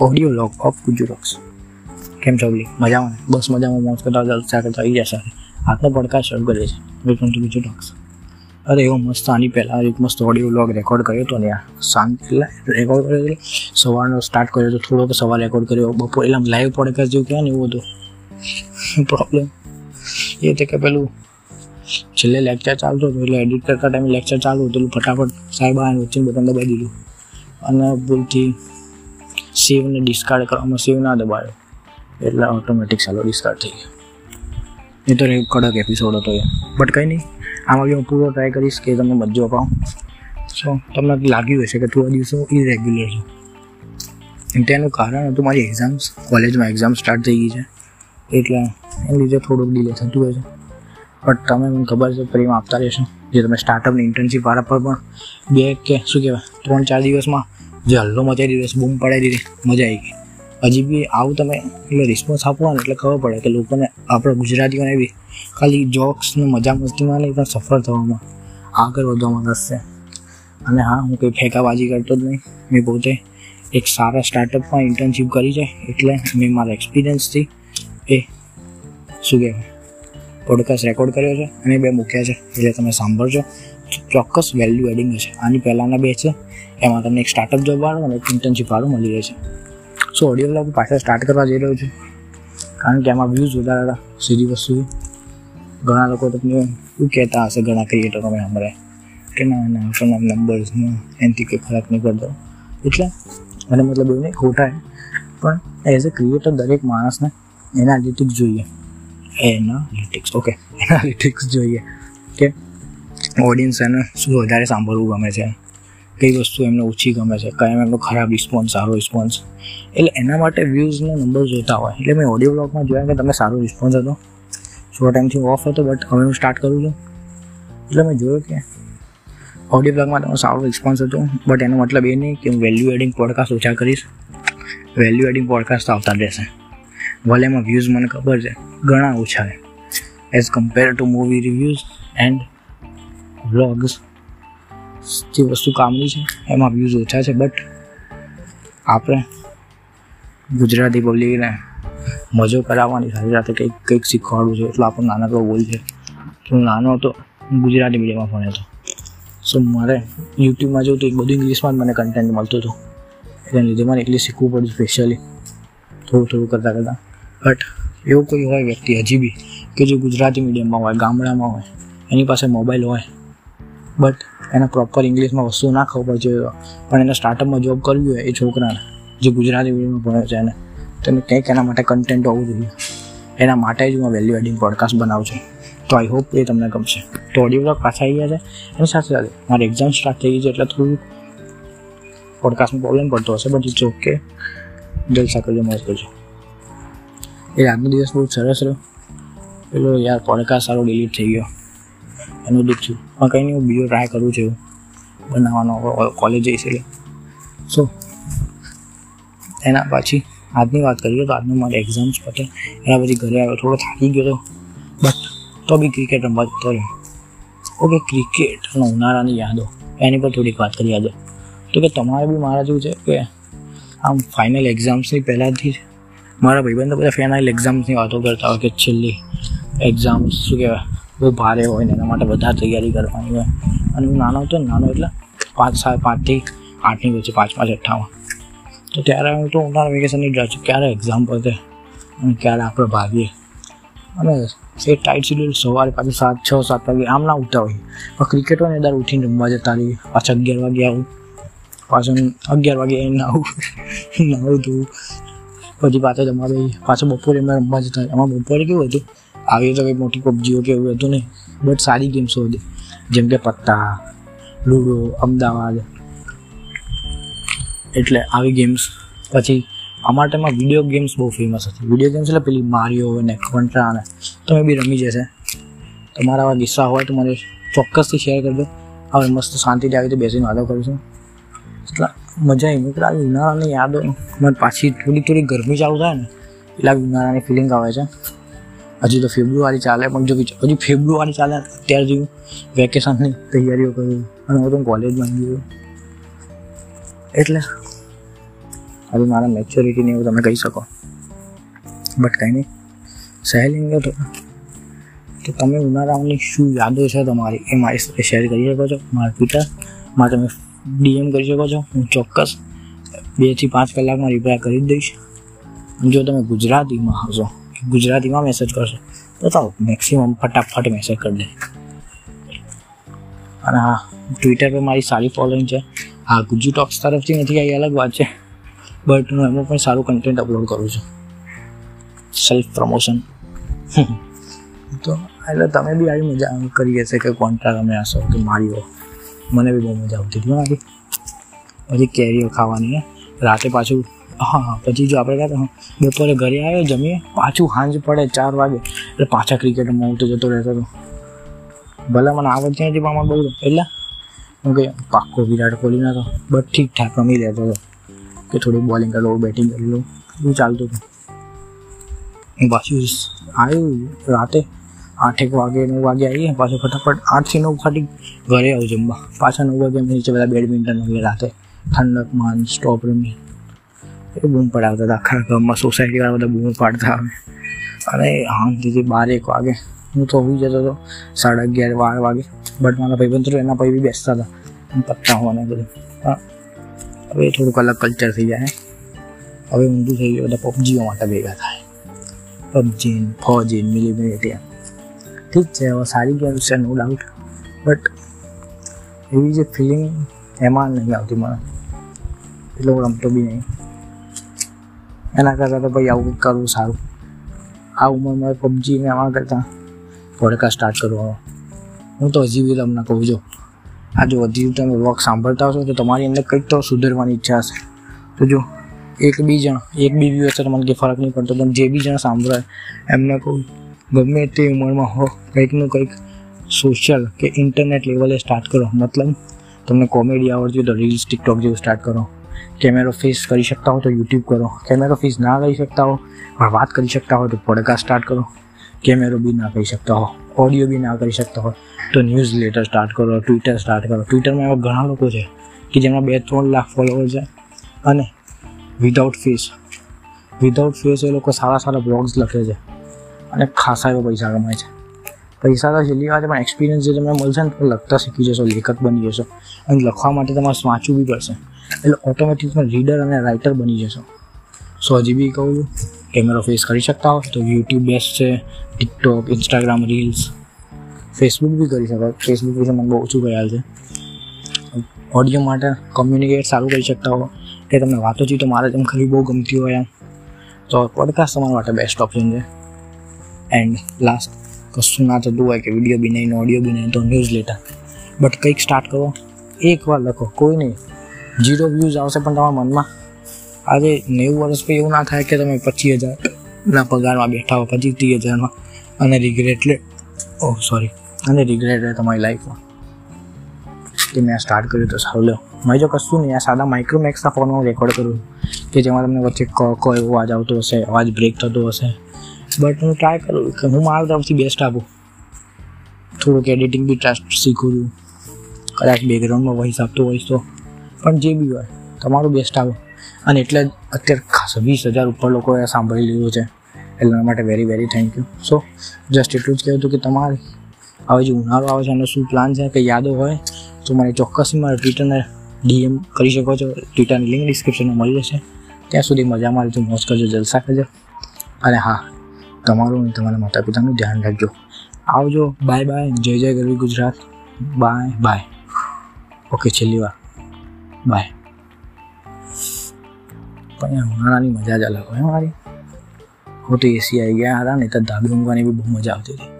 Audio log of ગુજરોક્સ કેમ છો બલી મજામાં? બસ મજામાં, મોજ કરતા જલસા કરતા આવી જશે આજનો પડકાર શરૂ કરે છે વેલકમ ટુ ગુજરોક્સ અરે, એવો મસ્ત આની પહેલાં એક મસ્ત ઓડિયો લોગ રેકોર્ડ કર્યો હતો ને યાર. શાંત એટલે રેકોર્ડ કર્યો હતો સવારનો સ્ટાર્ટ કર્યો હતો થોડોક સવાર રેકોર્ડ કર્યો. બપોર એટલે લાઈવ પોડકાસ્ટ જેવું કહેવાય ને એવું હતું. પ્રોબ્લેમ એ તે કે પેલું છેલ્લે લેક્ચર ચાલતો હતો, એટલે એડિટ કરતા ટાઈમે લેક્ચર ચાલુ હતું. એટલે ફટાફટ સાહેબ આ વચ્ચે બટન દબાવી દીધું. અને ભૂલથી સેવને ડિસ્કાર્ડ કરવામાં સેવ ના દબાયો. એટલે ઓટોમેટિક ચાલો ડિસ્કાર્ડ થઈ ગયો. એ તો કડક એપિસોડ હતો એ. બટ કંઈ નહીં. આમાં બી હું પૂરો ટ્રાય કરીશ કે તમને મજો અપાવું. સો તમને લાગ્યું હશે કે થોડા દિવસો ઇરેગ્યુલર છે. તેનું કારણ હતું મારી એક્ઝામ્સ કોલેજમાં એક્ઝામ સ્ટાર્ટ થઈ ગઈ છે. એટલે એના લીધે થોડુંક ડિલે થતું હોય છે. બટ તમે મને ખબર છે, પ્રેમ આપતા રહેશો. જે તમે સ્ટાર્ટઅપની ઇન્ટર્નશીપ વાળા પર પણ બે કે શું કહેવાય, ત્રણ ચાર દિવસમાં જે હલ્લો મચાવી દીધો, બૂમ પડાવી દીધી, મજા આવી ગઈ. હજી બી આવું તમે એટલે રિસ્પોન્સ આપવાનો એટલે ખબર પડે કે લોકોને, આપણે ગુજરાતીઓને બી ખાલી જોક્સને મજા મસ્તીમાં નહીં, પણ સફળ થવામાં, આગળ વધવામાં રસ છે. અને હા, હું કંઈ ફેંકાબાજી કરતો જ નહીં. મેં પોતે એક સારા સ્ટાર્ટઅપમાં ઇન્ટર્નશીપ કરી છે, એટલે મેં મારા એક્સપિરિયન્સથી એ શું કહેવાય પોડકાસ્ટ રેકોર્ડ કર્યો છે અને બે મૂક્યા છે, એટલે તમે સાંભળજો. ચોક્કસ વેલ્યુ એડિંગ હશે. આની પહેલાંના બે છે. એમાં તમને એક સ્ટાર્ટઅપ જોબ વાળો અને એક ઇન્ટર્નશીપ વાળો મળી રહે છે. સો ઓડિયો બ્લોગ પાછળ સ્ટાર્ટ કરવા જઈ રહ્યો છું. કારણ કે એમાં વ્યૂઝ વધારે હતા, સીધી વસ્તુ. ઘણા લોકો તમને એવું કહેતા હશે, ઘણા ક્રિએટરો મેં સાંભળે કે ના ના આપણા નંબર્સ એનાથી કંઈ ફરક નહીં પડતો. એટલે મને મતલબ એવું નહીં ખોટા પણ એઝ અ ક્રિએટર દરેક માણસને એનાલિટિક્સ જોઈએ. એનાલિટિક્સ ઓકે એનાલિટિક્સ જોઈએ. કે ઓડિયન્સ એને શું વધારે સાંભળવું ગમે છે. કઈ વસ્તુ એમને ઓછી ગમે છે કયા એમનો ખરાબ રિસ્પોન્સ સારો રિસ્પોન્સ એટલે એના માટે વ્યૂઝનો નંબર જોતા હોય. એટલે મેં ઓડિયો બ્લોગમાં જોયા કે તમે સારો રિસ્પોન્સ હતો. થોડા ટાઈમથી ઓફ હતો બટ હવે હું સ્ટાર્ટ કરું છું. એટલે મેં જોયું કે ઓડિયો બ્લોગમાં તમારો સારો રિસ્પોન્સ હતો બટ એનો મતલબ એ નહીં કે હું વેલ્યુ એડિંગ પોડકાસ્ટ ઓછા કરીશ. વેલ્યુ એડિંગ પોડકાસ્ટ આવતા રહેશે. ભલે એમાં વ્યૂઝ મને ખબર છે, ઘણા ઓછા છે. As compare to movie reviews and vlogs જે વસ્તુ કામની છે, એમાં વ્યૂઝ ઓછા છે બટ આપણે ગુજરાતી પબ્લિકને મજો કરાવવાની સાથે સાથે કંઈક કંઈક શીખવાડવું છે, એટલે આપણો નાનકડો ગોલ છે. હું નાનો હતો ગુજરાતી મીડિયમમાં ભણ્યો હતો. સો મારે યુટ્યુબમાં જોઉં તો એક બધું ઇંગ્લિશમાં જ મને કન્ટેન્ટ મળતું હતું. એના લીધે મારે એટલી શીખવું પડ્યું સ્પેશિયલી થોડું થોડું કરતાં કરતાં. બટ એવો કોઈ હોય વ્યક્તિ, હજી બી, કે જે ગુજરાતી મીડિયમમાં હોય, ગામડામાં હોય, એની પાસે મોબાઈલ હોય. બટ એને પ્રોપર ઇંગ્લિશમાં વસ્તુ ના ખબર જોઈએ પણ એને સ્ટાર્ટઅપમાં જોબ કરવી હોય એ છોકરાને, જે ગુજરાતી મીડિયમમાં ભણ્યો છે એને તેને કંઈક એના માટે કન્ટેન્ટ હોવું જોઈએ. એના માટે જ હું વેલ્યુ એડિંગ પોડકાસ્ટ બનાવું છું. તો આઈ હોપ એ તમને ગમશે. તો ઓડિયો બ્લોગ પાછા આવી ગયા છે. એની સાથે સાથે મારી એક્ઝામ સ્ટાર્ટ થઈ ગઈ છે એટલે થોડું પોડકાસ્ટમાં પ્રોબ્લેમ પડતો હશે બટ ઇટ્સ ઓકે જલસા કરજો મોજ કરજો એ આજનો દિવસ બહુ સરસ રહ્યો. પેલો યાર પોડકાસ્ટ સારો ડિલીટ થઈ ગયો. એનું દુઃખ થયું પણ કંઈ નહીં હું બીજો ટ્રાય કરું છું. બનાવવાનો કોલેજ જઈશ એટલે. સો એના પછી આજની વાત કરીએ તો આજનું મારી એક્ઝામ્સ પતે. એના પછી ઘરે આવ્યો, થોડો થાકી ગયો હતો બટ તો બી ક્રિકેટ રમવા જતો રહ્યો. ઓકે ક્રિકેટ અને ઉનાળાની યાદો. એની પર થોડીક વાત કરી આજે. તો કે તમારે બી મારા જેવું છે કે આમ ફાઇનલ એક્ઝામ્સની પહેલાંથી જ મારા ભાઈબંધો બધા ફાઇનલ એક્ઝામ્સની વાતો કરતા હોય કે છેલ્લી એક્ઝામ્સ શું કહેવાય? ભારે હોય ને એના માટે વધારે તૈયારી કરવાની હોય. અને હું નાનો હતો ને, નાનો એટલે પાંચ સાત પાંચથી આઠની વચ્ચે, પાંચ પાંચ, અઠ્ઠામાં. તો ત્યારે હું તો ઉનાળા વેકેશનની જ છું. ક્યારે એક્ઝામ પતે અને ક્યારે આપણે ભાગીએ. અને એ ટાઈટ શેડ્યુલ સવારે પાછું સાત, છ, સાત વાગે આમ ના ઉઠતા હોય પણ ક્રિકેટ હોય ને દર ઉઠીને રમવા જતા રહીએ. પાછા અગિયાર વાગે આવું. પાછું અગિયાર વાગે નાવું નાવું તું પછી પાછા જમવા બે પાછું બપોરે અમે રમવા જતા એમાં બપોરે કેવું હતું? આવી તો કંઈ મોટી પબજીઓ કે એવું હતું નહીં. બટ સારી ગેમ્સો હતી જેમ કે પત્તા, લૂડો, અમદાવાદ. એટલે આવી ગેમ્સ પછી અમારા ટાઈમમાં વીડિયો ગેમ્સ બહુ ફેમસ હતી. વીડિયો ગેમ્સ એટલે પેલી મારીઓ ને કોન્ટ્રા ને. તમે બી રમી જશે. તમારા આવા કિસ્સા હોય તો મને ચોક્કસથી શેર કરજો. હવે મસ્ત શાંતિથી આવી રીતે બેસીને વાતો કરીશું. એટલા મજા આવી. નીકળે આવી ઉનાળાની યાદો. મને પાછી થોડી થોડી ગરમી ચાલુ થાય ને, એટલે ઉનાળાની ફિલિંગ આવે છે. હજી તો ફેબ્રુઆરી ચાલે, પણ જો હજી ફેબ્રુઆરી ચાલે, અત્યારે જેવું વેકેશનની તૈયારીઓ કરી. અને હું તો કોલેજમાં ગયો. એટલે હવે મારા મેચ્યોરિટીને એવું તમે કહી શકો. બટ કંઈ નહીં. સહેલિંગ તો તમે ઉનાળાઓની શું યાદો છે તમારી? એ મારી સાથે શેર કરી શકો છો. મારા ટ્વિટરમાં તમે ડીએમ કરી શકો છો. હું ચોક્કસ બેથી પાંચ કલાકમાં રિપ્લાય કરી દઈશ. જો તમે ગુજરાતીમાં હશો ગુજરાતીમાં મેસેજ કરશો. તો તો મેક્સિમમ ફટાફટ મેસેજ કરી દે. અને હા ટ્વિટર પર મારી સારી ફોલોઈંગ છે. હા ગુજુ ટોક્સ તરફથી નથી આવી અલગ વાત છે. બટ હું એમાં પણ સારું કન્ટેન્ટ અપલોડ કરું છું. સેલ્ફ પ્રમોશન તો એટલે તમે બી આવી મજા કરી હશે કે કોન્ટ્રા તમે હશો, કે મારી મને બી બહુ મજા આવતી હતી મારી પછી કેરીઓ ખાવાની રાતે પાછું હા હા, પછી જો આપણે કહેતા બપોરે ઘરે આવ્યો જમીએ, પાછું સાંજ પડે ચાર વાગે, એટલે પાછા ક્રિકેટમાં હું તો જતો રહેતો હતો. ભલે મને આવડતી નથી, પણ મને બહુ એટલે, હું કે પાક્કો વિરાટ કોહલીના તો બટ ઠીક ઠાક રમી લેતો હતો. કે થોડી બોલિંગ કરી લઉં બેટિંગ કરી લઉં, એવું ચાલતું હતું. પાછું આવ્યું રાતે, આઠેક વાગે, નવ વાગે આવીએ, પાછું ફટાફટ આઠથી નવ ખાલી ઘરે આવું જમવા. પાછા નવ વાગે અમે નીચે બધા બેડમિન્ટન રમીએ રાતે. ઠંડકમાં સ્ટોપ રમીએ. એ બૂમ પડાવતા હતા આખા ગામમાં સોસાયટીવાળા બધા બૂમ પાડતા આવે અને આમથી બાર એક વાગે હું તો હોઈ જતો હતો સાડા અગિયાર બાર વાગે બટ મારા ભાઈબંધ તો એના પછી બી બેસતા હતા પત્તા હોવાને બધું પણ હવે થોડુંક અલગ કલ્ચર થઈ જાય હવે ઊંધું થઈ ગયું બધા પબજીઓ માટે ભેગા થાય પબજી ફોજી મિલી મિલિટી ઠીક છે હવે સારી ગેમ છે નો ડાઉટ બટ એવી જે ફિલિંગ એમાં નહીં આવતી મને એટલે હું રમતો બી નહીં એના કરતાં તો ભાઈ આવું કરવું સારું. આ ઉંમરમાં પબજી ને એમાં કરતાં પોડકાસ્ટ સ્ટાર્ટ કરવો હું તો હજી બી તમને કહું છું. આ જો હજી તમે વર્ક સાંભળતા હશો તો તમારી અંદર કંઈક તો સુધરવાની ઈચ્છા હશે. તો જો, એક બી જણ, એક બી વ્યૂ હશે તમને મને કંઈ ફરક નહીં પડતો. પણ જે બી જણ સાંભળે, એમને કહું ગમે તે ઉંમરમાં હો કંઈકનું કંઈક સોશિયલ કે ઇન્ટરનેટ લેવલે સ્ટાર્ટ કરો. મતલબ, તમને કોમેડી આવડતી હોય તો રીલ્સ ટિકટોક જેવું સ્ટાર્ટ કરો. કેમેરો ફેસ કરી શકતા હો તો યુટ્યુબ કરો. કેમેરો ફેસ ના કરી શકતા હો, પણ વાત કરી શકતા હો તો પોડકાસ્ટ સ્ટાર્ટ કરો. કેમેરો બી ના કરી શકતા હો ઓડિયો બી ના કરી શકતા હોય તો ન્યૂઝ લેટર સ્ટાર્ટ કરો ટ્વિટર સ્ટાર્ટ કરો. ટ્વિટરમાં એવા ઘણા લોકો છે કે જેમાં બે ત્રણ લાખ ફોલોવર છે અને વિધાઉટ ફેસ વિધાઉટ ફેસ એ લોકો સારા સારા બ્લોગ્સ લખે છે અને ખાસા એવા પૈસા કમાય છે. પૈસા તો છેલ્લી વાત પણ એક્સપિરિયન્સ જે તમને મળશે ને, તો લખતા શીખી જશો, લેખક બની જશો. અને લખવા માટે તમારે વાંચવું બી પડશે. એટલે ઓટોમેટિક તમે રીડર અને રાઇટર બની જશો. સો હજી બી કહું છું કેમેરો ફેસ કરી શકતા હો, તો યુટ્યુબ બેસ્ટ છે ટિકટોક ઇન્સ્ટાગ્રામ રીલ્સ ફેસબુક બી કરી શકો ફેસબુક વિશે મને બહુ ઓછું ખ્યાલ છે. ઓડિયો માટે કમ્યુનિકેટ સારું કરી શકતા હો. કે તમને વાતોચીતો મારે તેમ ખરી બહુ ગમતી હોય એમ. તો પોડકાસ્ટ તમારા માટે બેસ્ટ ઓપ્શન છે. એન્ડ લાસ્ટ કશું ના થતું હોય કે વીડિયો બી નહીં ઓડિયો બી નહીં તો ન્યૂઝ લેટર બટ કંઈક સ્ટાર્ટ કરો. એકવાર લખો, કોઈ નહીં. જીરો વ્યૂઝ આવશે પણ તમારા મનમાં. આજે નેવું વર્ષ પછી એવું ના થાય કે તમે પચીસ હજારના પગારમાં બેઠા હો, પચીસ ત્રીસ હજારમાં. અને રિગ્રેટ લે. ઓહ સોરી અને રિગ્રેટ રહે તમારી લાઈફમાં કે મેં સ્ટાર્ટ કર્યું તો સારું લ્યો. મેં જો કશું નહીં, આ સાદા માઇક્રોમેક્સના ફોનમાં હું રેકોર્ડ કરું કે જેમાં તમને વચ્ચે કો એવો અવાજ આવતો હશે, અવાજ બ્રેક થતો હશે. બટ હું ટ્રાય કરું કે હું મારા તરફથી બેસ્ટ આપું. થોડુંક એડિટિંગ બી ટ્રસ્ટ શીખું છું. કદાચ બેકગ્રાઉન્ડમાં વોઇસ આપતો હોઈશ તો. પણ જે બી હોય, તમારું બેસ્ટ આવે અને એટલે અત્યારે વીસ હજાર ઉપર લોકોએ સાંભળી લીધું છે. એટલા માટે very very thank you so just એટલું જ કહેવું હતું કે તમારે હવે જે ઉનાળો આવે છે, એનો શું પ્લાન છે કે યાદો હોય, તો મને ચોક્કસથી મારા ટ્વિટરને ડીએમ કરી શકો છો. ટ્વિટરની લિંક ડિસ્ક્રિપ્શનમાં મળી જશે. ત્યાં સુધી મજા મારી તું મોજ કરજો, જલસા કરજો. અને હા તમારું અને તમારા માતા પિતાનું ધ્યાન રાખજો. આવજો. Bye bye. જય જય ગરવી ગુજરાત. Bye bye. ઓકે, છેલ્લી વાર. બાય. પણ ઉનાળાની મજા જ અલગ હોય મારી. હું તો એસી આવી ગયા હતા ને તો ધાબી ઊંઘવાની બી બહુ મજા આવતી હતી.